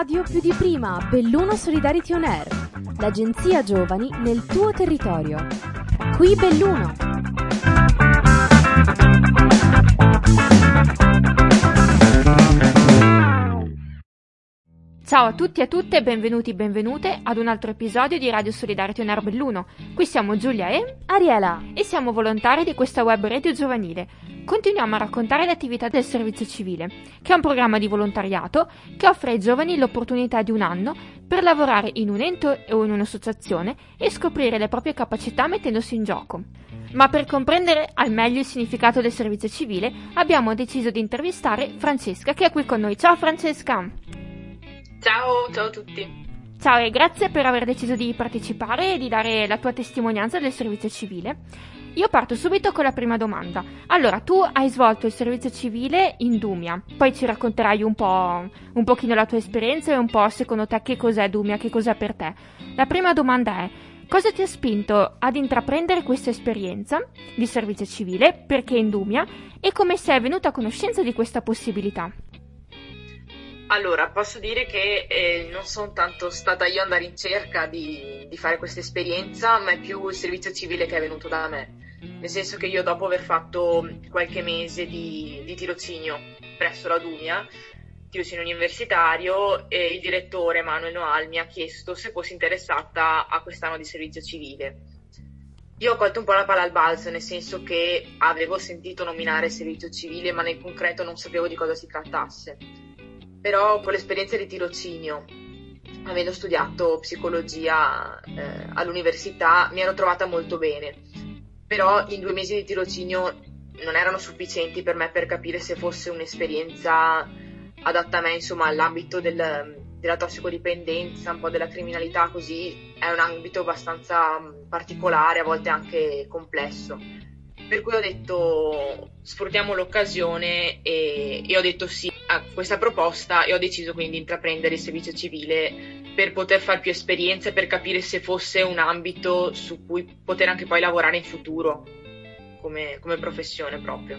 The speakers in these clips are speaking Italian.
radio più di prima, Belluno Solidarity On Air, l'agenzia giovani nel tuo territorio. Qui Belluno. Ciao a tutti e a tutte benvenuti e benvenute ad un altro episodio di Radio Solidarity On Air Belluno. Qui siamo Giulia e Ariela e siamo volontari di questa web radio giovanile. Continuiamo a raccontare le attività del servizio civile, che è un programma di volontariato che offre ai giovani l'opportunità di un anno per lavorare in un ente o in un'associazione e scoprire le proprie capacità mettendosi in gioco. Ma per comprendere al meglio il significato del servizio civile abbiamo deciso di intervistare Francesca che è qui con noi. Ciao Francesca! Ciao, ciao a tutti. Ciao e grazie per aver deciso di partecipare e di dare la tua testimonianza del servizio civile. Io parto subito con la prima domanda. Allora, tu hai svolto il servizio civile in Dumia, poi ci racconterai un po', un pochino la tua esperienza e un po' secondo te che cos'è Dumia, che cos'è per te. La prima domanda è, cosa ti ha spinto ad intraprendere questa esperienza di servizio civile, perché in Dumia, e come sei venuta a conoscenza di questa possibilità? Allora, posso dire che eh, non sono tanto stata io andare in cerca di, di, fare questa esperienza, ma è più il servizio civile che è venuto da me. Nel senso che io dopo aver fatto qualche mese di, di tirocinio presso la Dumia, tirocinio universitario, eh, il direttore Manuel Noal mi ha chiesto se fossi interessata a quest'anno di servizio civile. Io ho colto un po' la palla al balzo, nel senso che avevo sentito nominare servizio civile, ma nel concreto non sapevo di cosa si trattasse però con l'esperienza di tirocinio, avendo studiato psicologia eh, all'università, mi ero trovata molto bene, però in due mesi di tirocinio non erano sufficienti per me per capire se fosse un'esperienza adatta a me, insomma, all'ambito del, della tossicodipendenza, un po' della criminalità, così è un ambito abbastanza particolare, a volte anche complesso. Per cui ho detto sfruttiamo l'occasione e, e ho detto sì a questa proposta e ho deciso quindi di intraprendere il servizio civile per poter fare più esperienze, per capire se fosse un ambito su cui poter anche poi lavorare in futuro come, come professione proprio.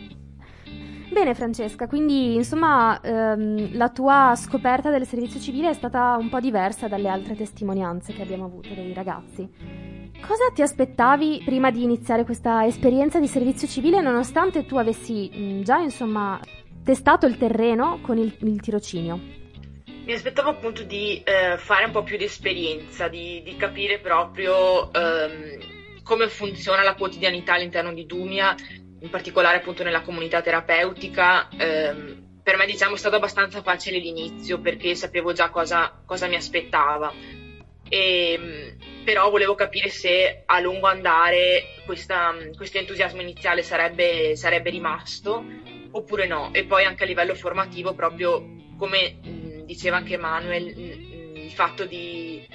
Bene Francesca, quindi insomma ehm, la tua scoperta del servizio civile è stata un po' diversa dalle altre testimonianze che abbiamo avuto dei ragazzi. Cosa ti aspettavi prima di iniziare questa esperienza di servizio civile nonostante tu avessi mh, già insomma testato il terreno con il, il tirocinio? Mi aspettavo appunto di eh, fare un po' più di esperienza, di, di capire proprio ehm, come funziona la quotidianità all'interno di Dumia, in particolare appunto nella comunità terapeutica. Ehm, per me diciamo è stato abbastanza facile l'inizio perché sapevo già cosa, cosa mi aspettava. E, però volevo capire se a lungo andare questo entusiasmo iniziale sarebbe, sarebbe, rimasto oppure no. E poi anche a livello formativo, proprio come diceva anche Manuel, il fatto di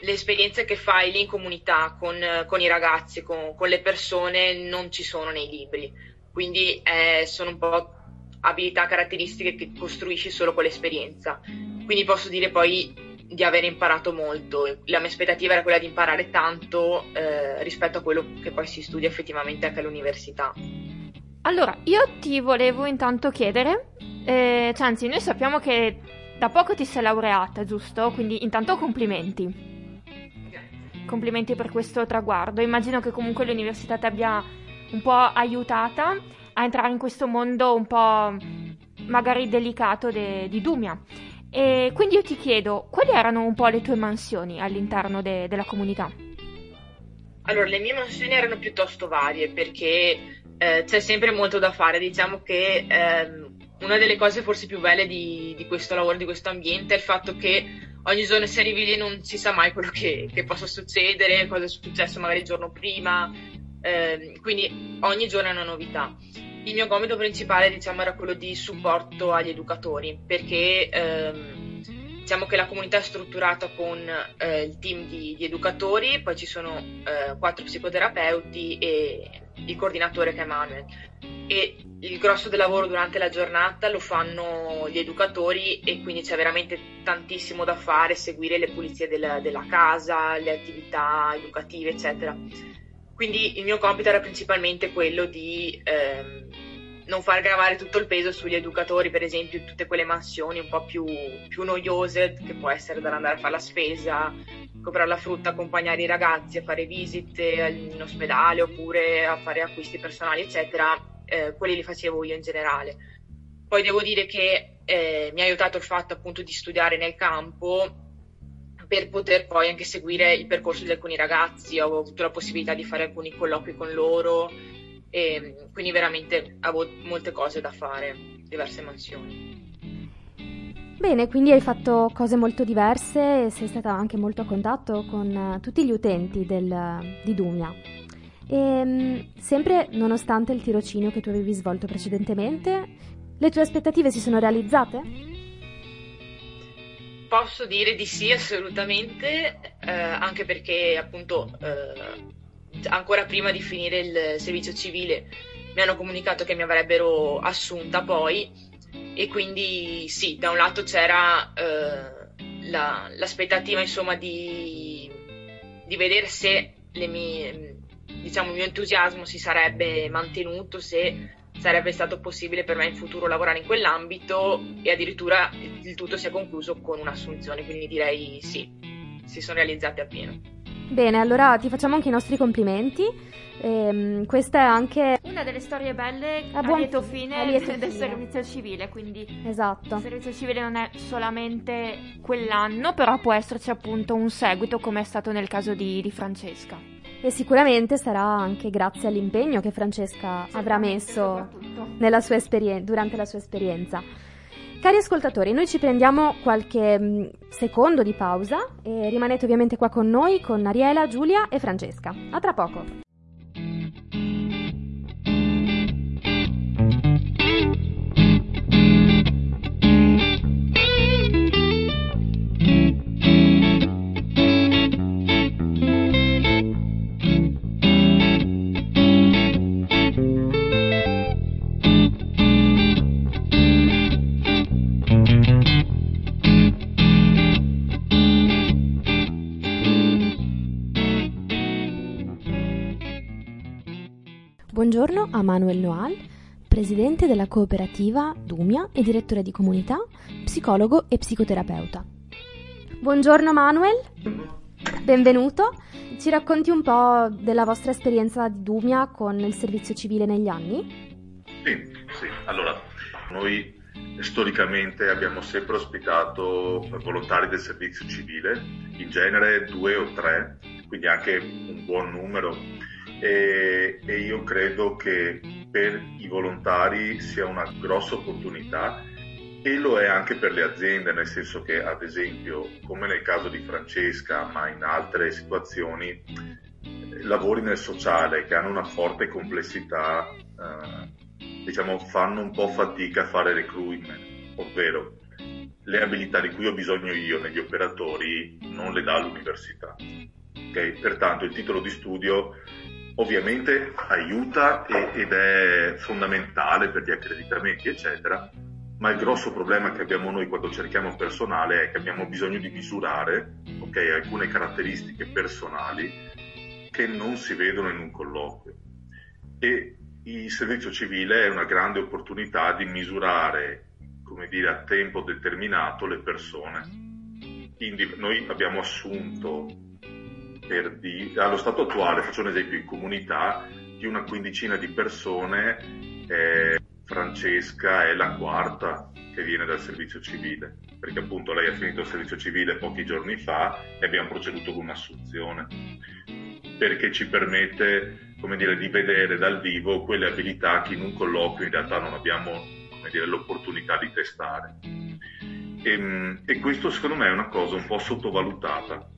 le esperienze che fai lì in comunità con, con i ragazzi, con, con, le persone, non ci sono nei libri. Quindi eh, sono un po' abilità, caratteristiche che costruisci solo con l'esperienza. Quindi posso dire poi di aver imparato molto. La mia aspettativa era quella di imparare tanto eh, rispetto a quello che poi si studia effettivamente anche all'università. Allora, io ti volevo intanto chiedere, eh, cioè, anzi, noi sappiamo che da poco ti sei laureata, giusto? Quindi intanto complimenti. Complimenti per questo traguardo. Immagino che comunque l'università ti abbia un po' aiutata a entrare in questo mondo un po' magari delicato de- di Dumia. E quindi io ti chiedo, quali erano un po' le tue mansioni all'interno de- della comunità? Allora, le mie mansioni erano piuttosto varie perché eh, c'è sempre molto da fare. Diciamo che ehm, una delle cose forse più belle di, di, questo lavoro, di questo ambiente, è il fatto che ogni giorno si arrivi lì e non si sa mai quello che, che possa succedere, cosa è successo magari il giorno prima. Eh, quindi ogni giorno è una novità. Il mio compito principale diciamo, era quello di supporto agli educatori, perché ehm, diciamo che la comunità è strutturata con eh, il team di, di, educatori, poi ci sono eh, quattro psicoterapeuti e il coordinatore che è Manuel. E il grosso del lavoro durante la giornata lo fanno gli educatori e quindi c'è veramente tantissimo da fare, seguire le pulizie della, della casa, le attività educative, eccetera. Quindi il mio compito era principalmente quello di ehm, non far gravare tutto il peso sugli educatori, per esempio, tutte quelle mansioni un po' più, più noiose, che può essere da andare a fare la spesa, comprare la frutta, accompagnare i ragazzi a fare visite in ospedale oppure a fare acquisti personali, eccetera, eh, quelli li facevo io in generale. Poi devo dire che eh, mi ha aiutato il fatto appunto di studiare nel campo per poter poi anche seguire il percorso di alcuni ragazzi, ho avuto la possibilità di fare alcuni colloqui con loro e quindi veramente avevo molte cose da fare, diverse mansioni. Bene, quindi hai fatto cose molto diverse e sei stata anche molto a contatto con uh, tutti gli utenti del, di Dumia. E, um, sempre nonostante il tirocinio che tu avevi svolto precedentemente, le tue aspettative si sono realizzate? Posso dire di sì, assolutamente, eh, anche perché appunto eh, ancora prima di finire il servizio civile mi hanno comunicato che mi avrebbero assunta poi e quindi sì, da un lato c'era eh, la, l'aspettativa insomma di, di vedere se mie, diciamo, il mio entusiasmo si sarebbe mantenuto, se sarebbe stato possibile per me in futuro lavorare in quell'ambito e addirittura il tutto si è concluso con un'assunzione, quindi direi sì, si sono realizzate appieno. Bene, allora ti facciamo anche i nostri complimenti. Ehm, questa è anche una delle storie belle a, buon... a lieto fine, a lieto del, del servizio civile. Quindi esatto. il servizio civile non è solamente quell'anno, però può esserci appunto un seguito, come è stato nel caso di, di Francesca e sicuramente sarà anche grazie all'impegno che Francesca avrà messo esperien- durante la sua esperienza. Cari ascoltatori, noi ci prendiamo qualche mm, secondo di pausa e rimanete ovviamente qua con noi, con Ariela, Giulia e Francesca. A tra poco! Buongiorno a Manuel Noal, presidente della cooperativa Dumia e direttore di comunità, psicologo e psicoterapeuta. Buongiorno Manuel, benvenuto. Ci racconti un po' della vostra esperienza di Dumia con il servizio civile negli anni? Sì, sì. Allora, noi storicamente abbiamo sempre ospitato volontari del servizio civile, in genere due o tre, quindi anche un buon numero e, e io credo che per i volontari sia una grossa opportunità e lo è anche per le aziende, nel senso che ad esempio, come nel caso di Francesca, ma in altre situazioni, lavori nel sociale che hanno una forte complessità, eh, diciamo, fanno un po' fatica a fare recruitment, ovvero le abilità di cui ho bisogno io negli operatori non le dà l'università. Okay? Pertanto il titolo di studio ovviamente aiuta ed è fondamentale per gli accreditamenti, eccetera, ma il grosso problema che abbiamo noi quando cerchiamo personale è che abbiamo bisogno di misurare okay, alcune caratteristiche personali che non si vedono in un colloquio. E il servizio civile è una grande opportunità di misurare, come dire, a tempo determinato le persone. Quindi noi abbiamo assunto per di, allo stato attuale, faccio un esempio, in comunità di una quindicina di persone, eh, Francesca è la quarta che viene dal servizio civile, perché appunto lei ha finito il servizio civile pochi giorni fa e abbiamo proceduto con un'assunzione, perché ci permette, come dire, di vedere dal vivo quelle abilità che in un colloquio in realtà non abbiamo, come dire, l'opportunità di testare. E, ehm, e questo secondo me è una cosa un po' sottovalutata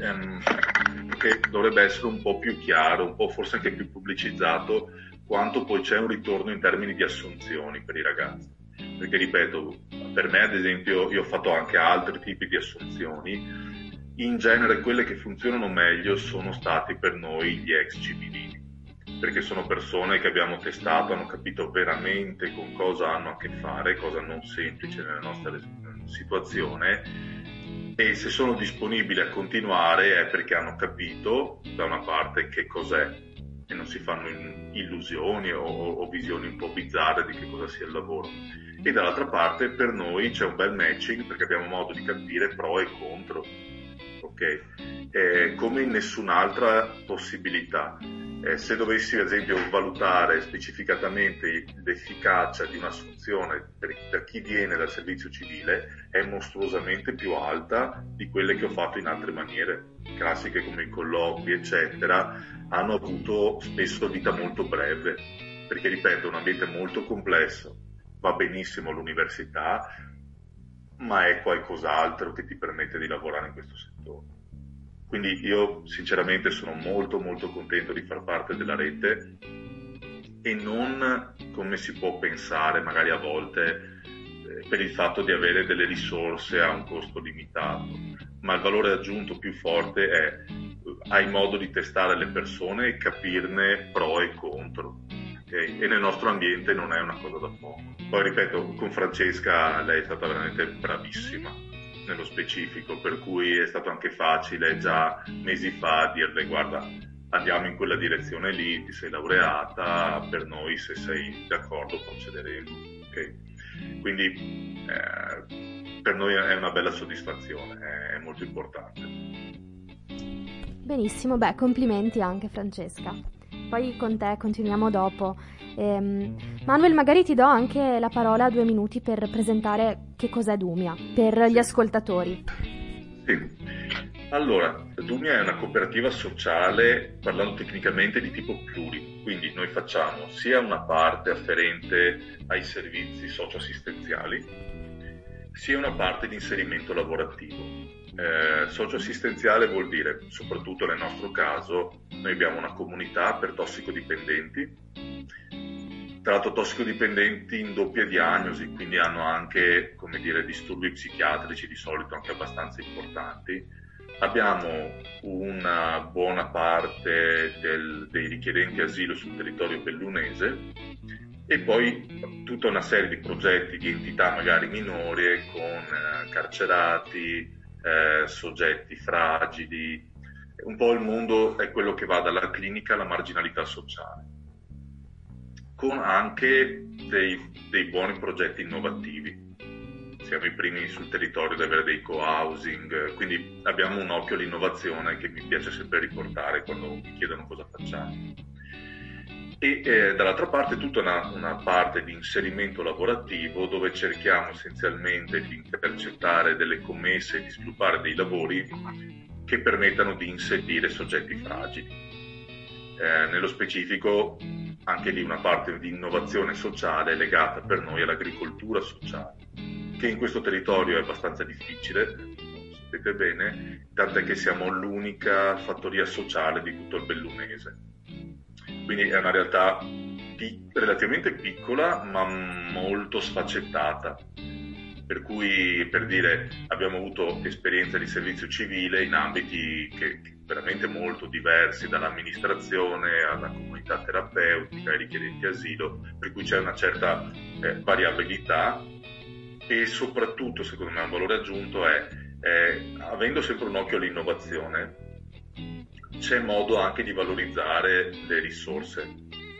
ehm, che dovrebbe essere un po' più chiaro, un po' forse anche più pubblicizzato, quanto poi c'è un ritorno in termini di assunzioni per i ragazzi. Perché ripeto, per me ad esempio io ho fatto anche altri tipi di assunzioni, in genere quelle che funzionano meglio sono stati per noi gli ex civilini, perché sono persone che abbiamo testato, hanno capito veramente con cosa hanno a che fare, cosa non semplice nella nostra situazione e se sono disponibili a continuare è perché hanno capito da una parte che cos'è e non si fanno illusioni o, o visioni un po' bizzarre di che cosa sia il lavoro. E dall'altra parte per noi c'è un bel matching perché abbiamo modo di capire pro e contro, ok? Eh, come in nessun'altra possibilità. Eh, se dovessi ad esempio valutare specificatamente l'efficacia di un'assunzione per, per chi viene dal servizio civile è mostruosamente più alta di quelle che ho fatto in altre maniere, classiche come i colloqui eccetera, hanno avuto spesso vita molto breve, perché ripeto è un ambiente molto complesso, va benissimo l'università, ma è qualcos'altro che ti permette di lavorare in questo settore. Quindi io sinceramente sono molto molto contento di far parte della rete e non come si può pensare magari a volte eh, per il fatto di avere delle risorse a un costo limitato, ma il valore aggiunto più forte è hai modo di testare le persone e capirne pro e contro. Okay? E nel nostro ambiente non è una cosa da poco. Poi ripeto, con Francesca lei è stata veramente bravissima nello specifico, per cui è stato anche facile già mesi fa dirle guarda andiamo in quella direzione lì, ti sei laureata, per noi se sei d'accordo procederemo. Okay? Quindi eh, per noi è una bella soddisfazione, è molto importante. Benissimo, beh, complimenti anche Francesca. Poi con te continuiamo dopo. Ehm, Manuel, magari ti do anche la parola due minuti per presentare che cos'è Dumia per gli ascoltatori. Sì. Allora, Dumia è una cooperativa sociale, parlando tecnicamente di tipo pluri, quindi noi facciamo sia una parte afferente ai servizi socioassistenziali, sia una parte di inserimento lavorativo. Eh, socioassistenziale vuol dire, soprattutto nel nostro caso, noi abbiamo una comunità per tossicodipendenti tra l'altro tossicodipendenti in doppia diagnosi, quindi hanno anche come dire, disturbi psichiatrici di solito anche abbastanza importanti. Abbiamo una buona parte del, dei richiedenti asilo sul territorio bellunese e poi tutta una serie di progetti di entità magari minori con eh, carcerati, eh, soggetti fragili. Un po' il mondo è quello che va dalla clinica alla marginalità sociale con anche dei, dei buoni progetti innovativi. Siamo i primi sul territorio ad avere dei co-housing, quindi abbiamo un occhio all'innovazione che mi piace sempre riportare quando mi chiedono cosa facciamo. E eh, dall'altra parte tutta una, una, parte di inserimento lavorativo dove cerchiamo essenzialmente di intercettare delle commesse e di sviluppare dei lavori che permettano di inserire soggetti fragili. Eh, nello specifico anche lì una parte di innovazione sociale legata per noi all'agricoltura sociale, che in questo territorio è abbastanza difficile, sapete bene, tant'è che siamo l'unica fattoria sociale di tutto il Bellunese. Quindi è una realtà pi- relativamente piccola ma molto sfaccettata. Per cui, per dire, abbiamo avuto esperienza di servizio civile in ambiti che, che veramente molto diversi dall'amministrazione alla comunità terapeutica, ai richiedenti asilo, per cui c'è una certa eh, variabilità e soprattutto, secondo me, un valore aggiunto è, eh, avendo sempre un occhio all'innovazione, c'è modo anche di valorizzare le risorse.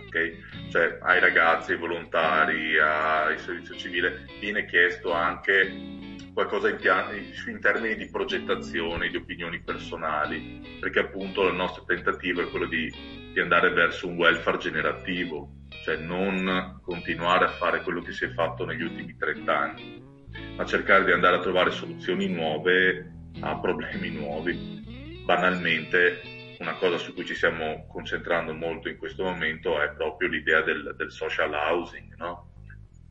Okay? Cioè ai ragazzi, ai volontari, al servizio civile viene chiesto anche qualcosa in, pian- in, termini di progettazione, di opinioni personali, perché appunto il nostro tentativo è quello di, di andare verso un welfare generativo, cioè non continuare a fare quello che si è fatto negli ultimi 30 anni, ma cercare di andare a trovare soluzioni nuove a problemi nuovi. Banalmente, una cosa su cui ci stiamo concentrando molto in questo momento è proprio l'idea del, del social housing, no?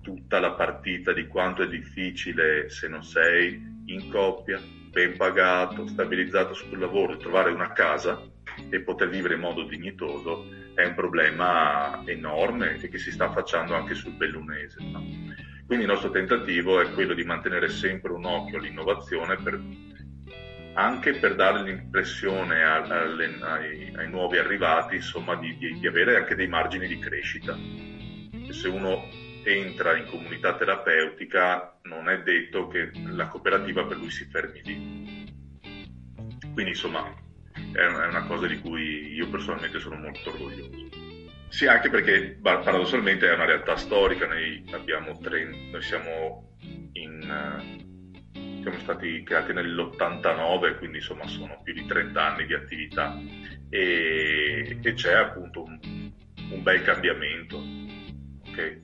tutta la partita di quanto è difficile se non sei in coppia, ben pagato, stabilizzato sul lavoro, trovare una casa e poter vivere in modo dignitoso è un problema enorme che si sta facendo anche sul bellunese. No? Quindi il nostro tentativo è quello di mantenere sempre un occhio all'innovazione per, anche per dare l'impressione alle, ai, ai, nuovi arrivati insomma, di, di, di avere anche dei margini di crescita. Se uno entra in comunità terapeutica non è detto che la cooperativa per lui si fermi lì. Quindi insomma è una cosa di cui io personalmente sono molto orgoglioso. Sì, anche perché paradossalmente è una realtà storica, noi, abbiamo tre, noi siamo, in, siamo stati creati nell'89, quindi insomma sono più di 30 anni di attività e, e c'è appunto un, un bel cambiamento. Okay?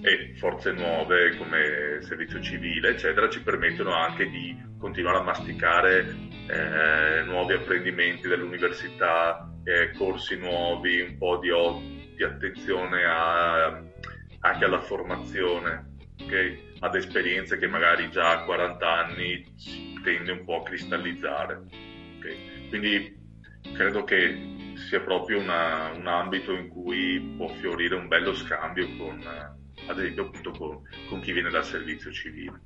e forze nuove come servizio civile, eccetera, ci permettono anche di continuare a masticare eh, nuovi apprendimenti dell'università, eh, corsi nuovi, un po' di, di attenzione a, anche alla formazione, okay? Ad esperienze che magari già a 40 anni tende un po' a cristallizzare. Okay? Quindi credo che sia proprio una, un ambito in cui può fiorire un bello scambio con ad esempio appunto con, con chi viene dal servizio civile.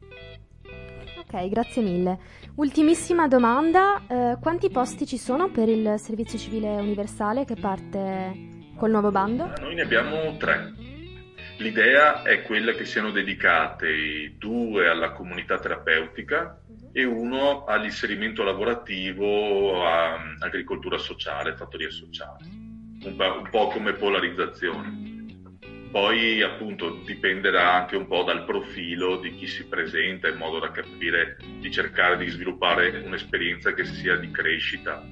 Ok, grazie mille. Ultimissima domanda, eh, quanti posti ci sono per il servizio civile universale che parte col nuovo bando? Noi ne abbiamo tre. L'idea è quella che siano dedicate due alla comunità terapeutica uh-huh. e uno all'inserimento lavorativo, a agricoltura sociale, fattoria sociale, un po', un po come polarizzazione. Poi appunto dipenderà anche un po' dal profilo di chi si presenta in modo da capire, di cercare di sviluppare un'esperienza che sia di crescita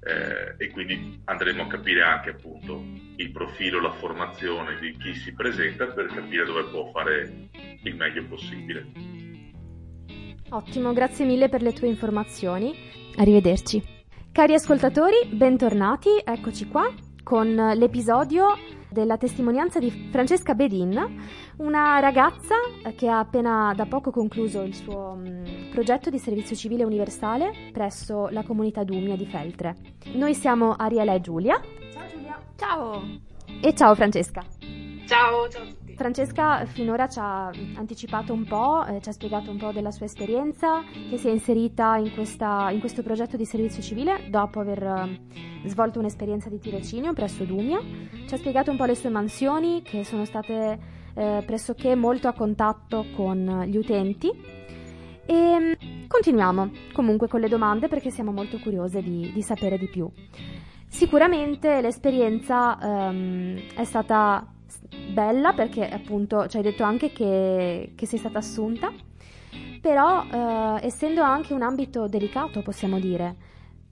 eh, e quindi andremo a capire anche appunto il profilo, la formazione di chi si presenta per capire dove può fare il meglio possibile. Ottimo, grazie mille per le tue informazioni. Arrivederci. Cari ascoltatori, bentornati, eccoci qua con l'episodio della testimonianza di Francesca Bedin, una ragazza che ha appena da poco concluso il suo mm, progetto di servizio civile universale presso la comunità Dumia di Feltre. Noi siamo Ariela e Giulia. Ciao. E ciao Francesca. Ciao, ciao. Francesca finora ci ha anticipato un po', eh, ci ha spiegato un po' della sua esperienza, che si è inserita in, questa, in questo progetto di servizio civile dopo aver eh, svolto un'esperienza di tirocinio presso Dumia. Ci ha spiegato un po' le sue mansioni, che sono state eh, pressoché molto a contatto con gli utenti. E mm, continuiamo comunque con le domande perché siamo molto curiose di, di sapere di più. Sicuramente l'esperienza um, è stata bella perché appunto ci hai detto anche che, che sei stata assunta, però eh, essendo anche un ambito delicato possiamo dire,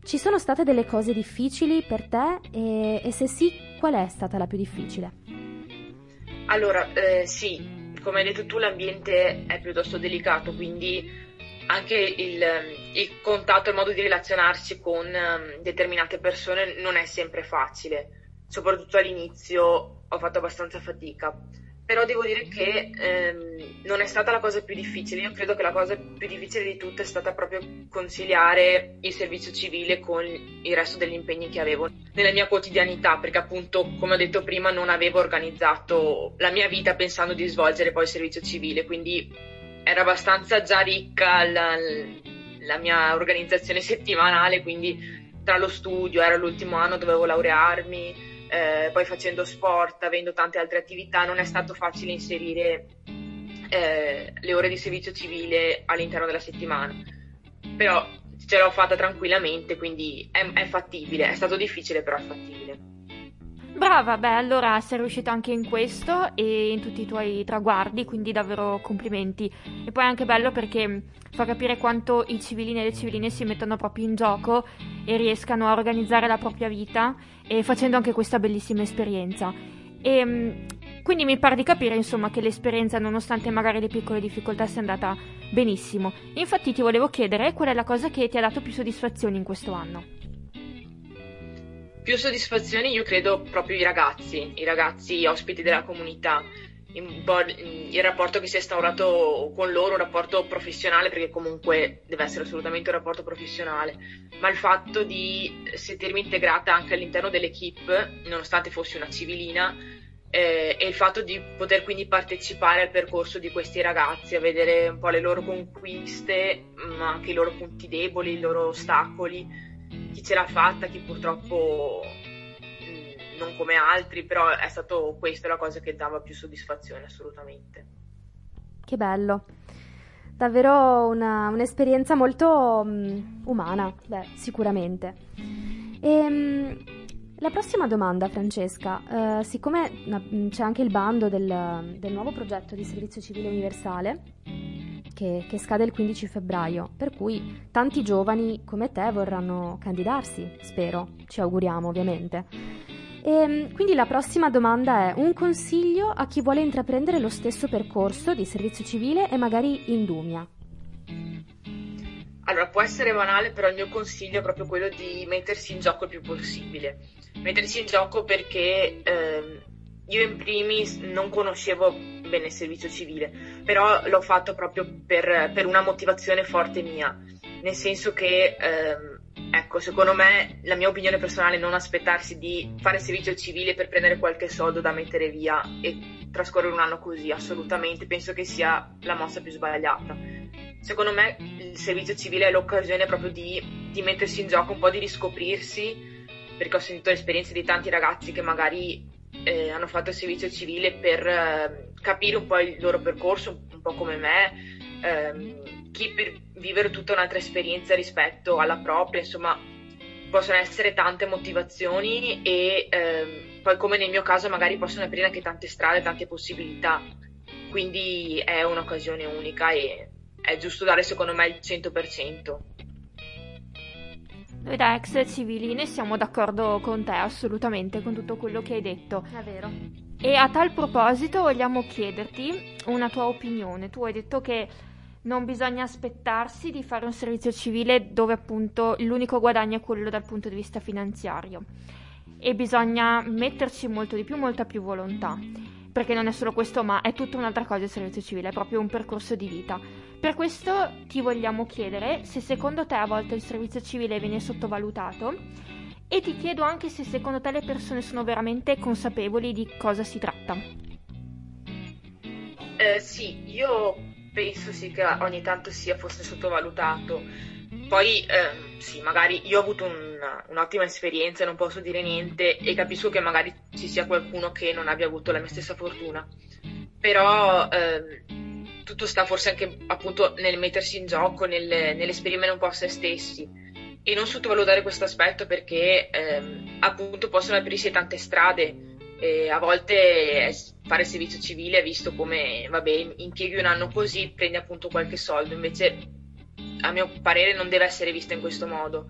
ci sono state delle cose difficili per te e, e se sì, qual è stata la più difficile? Allora, eh, sì, come hai detto tu l'ambiente è piuttosto delicato, quindi anche il, il contatto, il modo di relazionarsi con um, determinate persone non è sempre facile, soprattutto all'inizio ho fatto abbastanza fatica. Però devo dire che ehm, non è stata la cosa più difficile. Io credo che la cosa più difficile di tutto è stata proprio conciliare il servizio civile con il resto degli impegni che avevo nella mia quotidianità, perché appunto, come ho detto prima, non avevo organizzato la mia vita pensando di svolgere poi il servizio civile, quindi era abbastanza già ricca la, la mia organizzazione settimanale, quindi tra lo studio, era l'ultimo anno, dovevo laurearmi eh, poi facendo sport, avendo tante altre attività, non è stato facile inserire eh, le ore di servizio civile all'interno della settimana. Però ce l'ho fatta tranquillamente, quindi è, è fattibile. È stato difficile, però è fattibile. Brava, beh, allora sei riuscito anche in questo e in tutti i tuoi traguardi, quindi davvero complimenti. E poi è anche bello perché fa capire quanto i civilini e le civiline si mettono proprio in gioco e riescano a organizzare la propria vita e facendo anche questa bellissima esperienza. E mm, quindi mi pare di capire, insomma, che l'esperienza, nonostante magari le piccole difficoltà, sia andata benissimo. Infatti ti volevo chiedere qual è la cosa che ti ha dato più soddisfazioni in questo anno. Più soddisfazioni io credo proprio i ragazzi, i ragazzi ospiti della comunità il rapporto che si è instaurato con loro, un rapporto professionale, perché comunque deve essere assolutamente un rapporto professionale, ma il fatto di sentirmi integrata anche all'interno dell'equipe, nonostante fossi una civilina, eh, e il fatto di poter quindi partecipare al percorso di questi ragazzi, a vedere un po' le loro conquiste, ma anche i loro punti deboli, i loro ostacoli, chi ce l'ha fatta, chi purtroppo non come altri, però è stato questa la cosa che dava più soddisfazione assolutamente. Che bello. Davvero una, un'esperienza molto um, umana, beh, sicuramente. Ehm, la prossima domanda, Francesca, eh, siccome mm, c'è anche il bando del, del, nuovo progetto di servizio civile universale che, che, scade il 15 febbraio, per cui tanti giovani come te vorranno candidarsi, spero, ci auguriamo ovviamente. E, ehm, quindi la prossima domanda è un consiglio a chi vuole intraprendere lo stesso percorso di servizio civile e magari in Dumia. Allora, può essere banale, però il mio consiglio è proprio quello di mettersi in gioco il più possibile. Mettersi in gioco perché eh, io in primis non conoscevo bene il servizio civile, però l'ho fatto proprio per, per una motivazione forte mia, nel senso che, eh, ecco, secondo me, la mia opinione personale è non aspettarsi di fare il servizio civile per prendere qualche soldo da mettere via e trascorrere un anno così, assolutamente, penso che sia la mossa più sbagliata. Secondo me il servizio civile è l'occasione proprio di, di, mettersi in gioco, un po' di riscoprirsi, perché ho sentito esperienze di tanti ragazzi che magari eh, hanno fatto il servizio civile per eh, capire un po' il loro percorso, un po' come me, ehm, chi per vivere tutta un'altra esperienza rispetto alla propria, insomma possono essere tante motivazioni e ehm, poi come nel mio caso magari possono aprire anche tante strade, tante possibilità, quindi è un'occasione unica e è giusto dare secondo me il 100%. Noi da ex civiline siamo d'accordo con te assolutamente con tutto quello che hai detto. È vero. E a tal proposito vogliamo chiederti una tua opinione. Tu hai detto che non bisogna aspettarsi di fare un servizio civile dove appunto l'unico guadagno è quello dal punto di vista finanziario e bisogna metterci molto di più, molta più volontà perché non è solo questo, ma è tutta un'altra cosa il servizio civile, è proprio un percorso di vita. Per questo ti vogliamo chiedere se secondo te a volte il servizio civile viene sottovalutato e ti chiedo anche se secondo te le persone sono veramente consapevoli di cosa si tratta. Eh, sì, io penso sì che ogni tanto sia forse sottovalutato. Poi eh, sì, magari io ho avuto un un'ottima esperienza, non posso dire niente e capisco che magari ci sia qualcuno che non abbia avuto la mia stessa fortuna. Però eh, tutto sta forse anche appunto nel mettersi in gioco, nel, nell'esprimere un po' se stessi e non sottovalutare questo aspetto perché eh, appunto possono aprirsi tante strade. E a volte fare servizio civile è visto come, vabbè, impieghi un anno così, prendi appunto qualche soldo, invece a mio parere non deve essere vista in questo modo.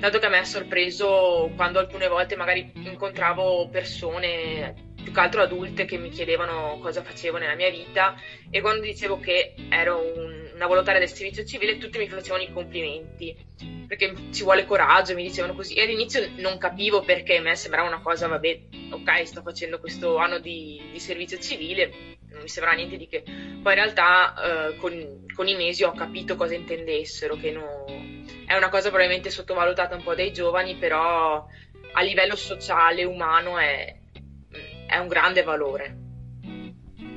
Tanto che a me ha sorpreso quando alcune volte magari incontravo persone, più che altro adulte, che mi chiedevano cosa facevo nella mia vita e quando dicevo che ero un, una volontaria del servizio civile tutti mi facevano i complimenti perché ci vuole coraggio, mi dicevano così e all'inizio non capivo perché a me sembrava una cosa, vabbè, ok, sto facendo questo anno di, di servizio civile, non mi sembrava niente di che. Poi in realtà eh, con, con, i mesi ho capito cosa intendessero, che no, è una cosa probabilmente sottovalutata un po' dai giovani, però a livello sociale, umano è, è un grande valore.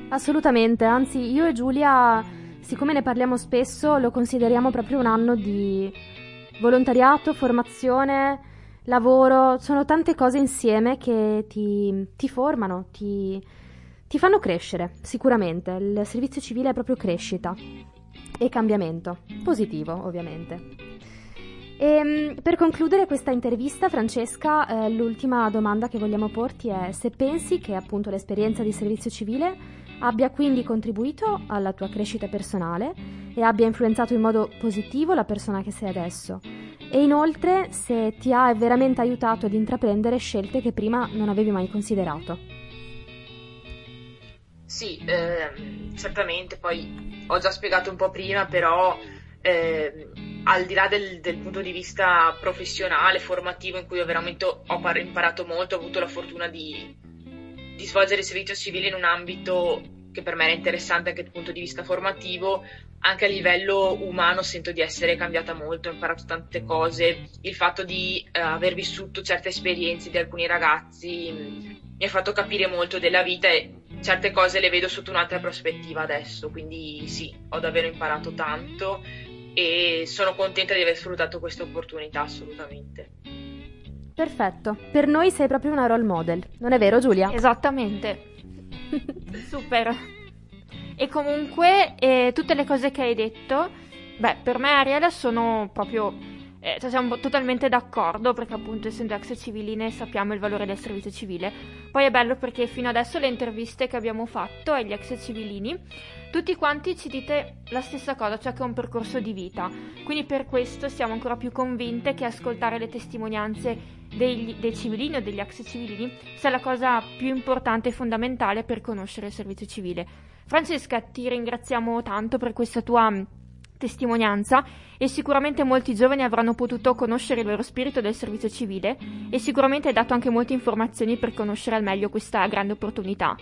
Assolutamente, anzi io e Giulia, siccome ne parliamo spesso, lo consideriamo proprio un anno di volontariato, formazione, lavoro, sono tante cose insieme che ti, ti formano, ti, ti fanno crescere, sicuramente. Il servizio civile è proprio crescita e cambiamento, positivo ovviamente. E, ehm, per concludere questa intervista, Francesca, eh, l'ultima domanda che vogliamo porti è se pensi che appunto l'esperienza di servizio civile abbia quindi contribuito alla tua crescita personale e abbia influenzato in modo positivo la persona che sei adesso. E inoltre se ti ha veramente aiutato ad intraprendere scelte che prima non avevi mai considerato. Sì, ehm, certamente, poi ho già spiegato un po' prima, però eh, al di là del, del, punto di vista professionale, formativo, in cui ho veramente ho imparato molto, ho avuto la fortuna di, di svolgere il servizio civile in un ambito che per me era interessante anche dal punto di vista formativo, anche a livello umano sento di essere cambiata molto, ho imparato tante cose, il fatto di eh, aver vissuto certe esperienze di alcuni ragazzi mh, mi ha fatto capire molto della vita e certe cose le vedo sotto un'altra prospettiva adesso, quindi sì, ho davvero imparato tanto e sono contenta di aver sfruttato questa opportunità assolutamente. Perfetto, per noi sei proprio una role model, non è vero Giulia? Esattamente. Super. E comunque eh, tutte le cose che hai detto, beh, per me Ariel sono proprio eh, cioè siamo totalmente d'accordo perché appunto essendo ex civiline sappiamo il valore del servizio civile. Poi è bello perché fino adesso le interviste che abbiamo fatto agli ex civilini, tutti quanti ci dite la stessa cosa, cioè che è un percorso di vita. Quindi per questo siamo ancora più convinte che ascoltare le testimonianze degli, dei civilini o degli ex civilini sia la cosa più importante e fondamentale per conoscere il servizio civile. Francesca, ti ringraziamo tanto per questa tua testimonianza e sicuramente molti giovani avranno potuto conoscere il vero spirito del servizio civile e sicuramente hai dato anche molte informazioni per conoscere al meglio questa grande opportunità.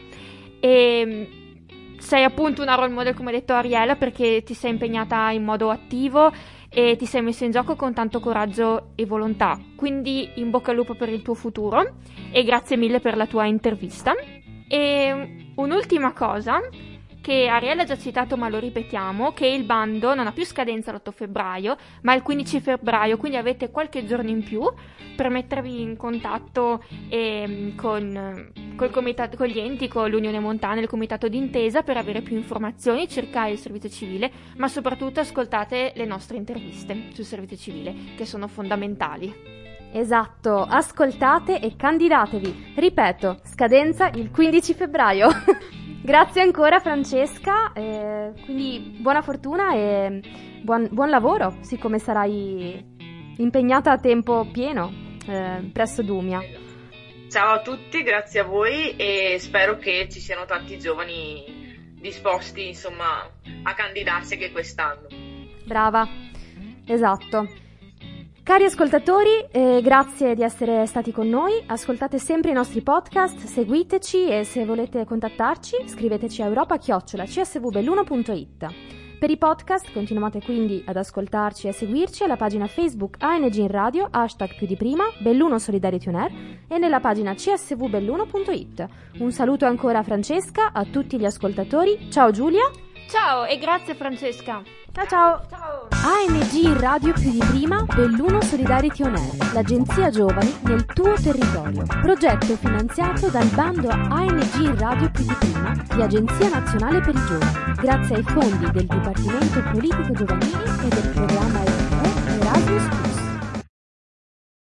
E mm, sei appunto una role model come ha detto Ariella perché ti sei impegnata in modo attivo e ti sei messa in gioco con tanto coraggio e volontà. Quindi in bocca al lupo per il tuo futuro e grazie mille per la tua intervista. E mm, un'ultima cosa che Ariella ha già citato ma lo ripetiamo, che il bando non ha più scadenza l'8 febbraio, ma il 15 febbraio, quindi avete qualche giorno in più per mettervi in contatto eh, con, comitato, con, gli enti, con l'Unione Montana, il comitato d'intesa per avere più informazioni, cercare il servizio civile, ma soprattutto ascoltate le nostre interviste sul servizio civile, che sono fondamentali. Esatto, ascoltate e candidatevi. Ripeto, scadenza il 15 febbraio. Grazie ancora Francesca, eh, quindi buona fortuna e buon, buon, lavoro, siccome sarai impegnata a tempo pieno eh, presso Dumia. Ciao a tutti, grazie a voi e spero che ci siano tanti giovani disposti insomma a candidarsi anche quest'anno. Brava, esatto. Cari ascoltatori, eh, grazie di essere stati con noi. Ascoltate sempre i nostri podcast, seguiteci e se volete contattarci scriveteci a europa-csvbelluno.it. Per i podcast continuate quindi ad ascoltarci e a seguirci alla pagina Facebook ANG in Radio, hashtag più di prima, Belluno Solidarity On Air e nella pagina csvbelluno.it. Un saluto ancora a Francesca, a tutti gli ascoltatori. Ciao Giulia. Ciao e grazie Francesca. Ciao ciao. ciao. ANG Radio più di prima, Belluno Solidarity On Air, l'agenzia giovani nel tuo territorio. Progetto finanziato dal bando ANG Radio più di prima di Agenzia Nazionale per i Giovani, grazie ai fondi del Dipartimento Politico Giovanili e del programma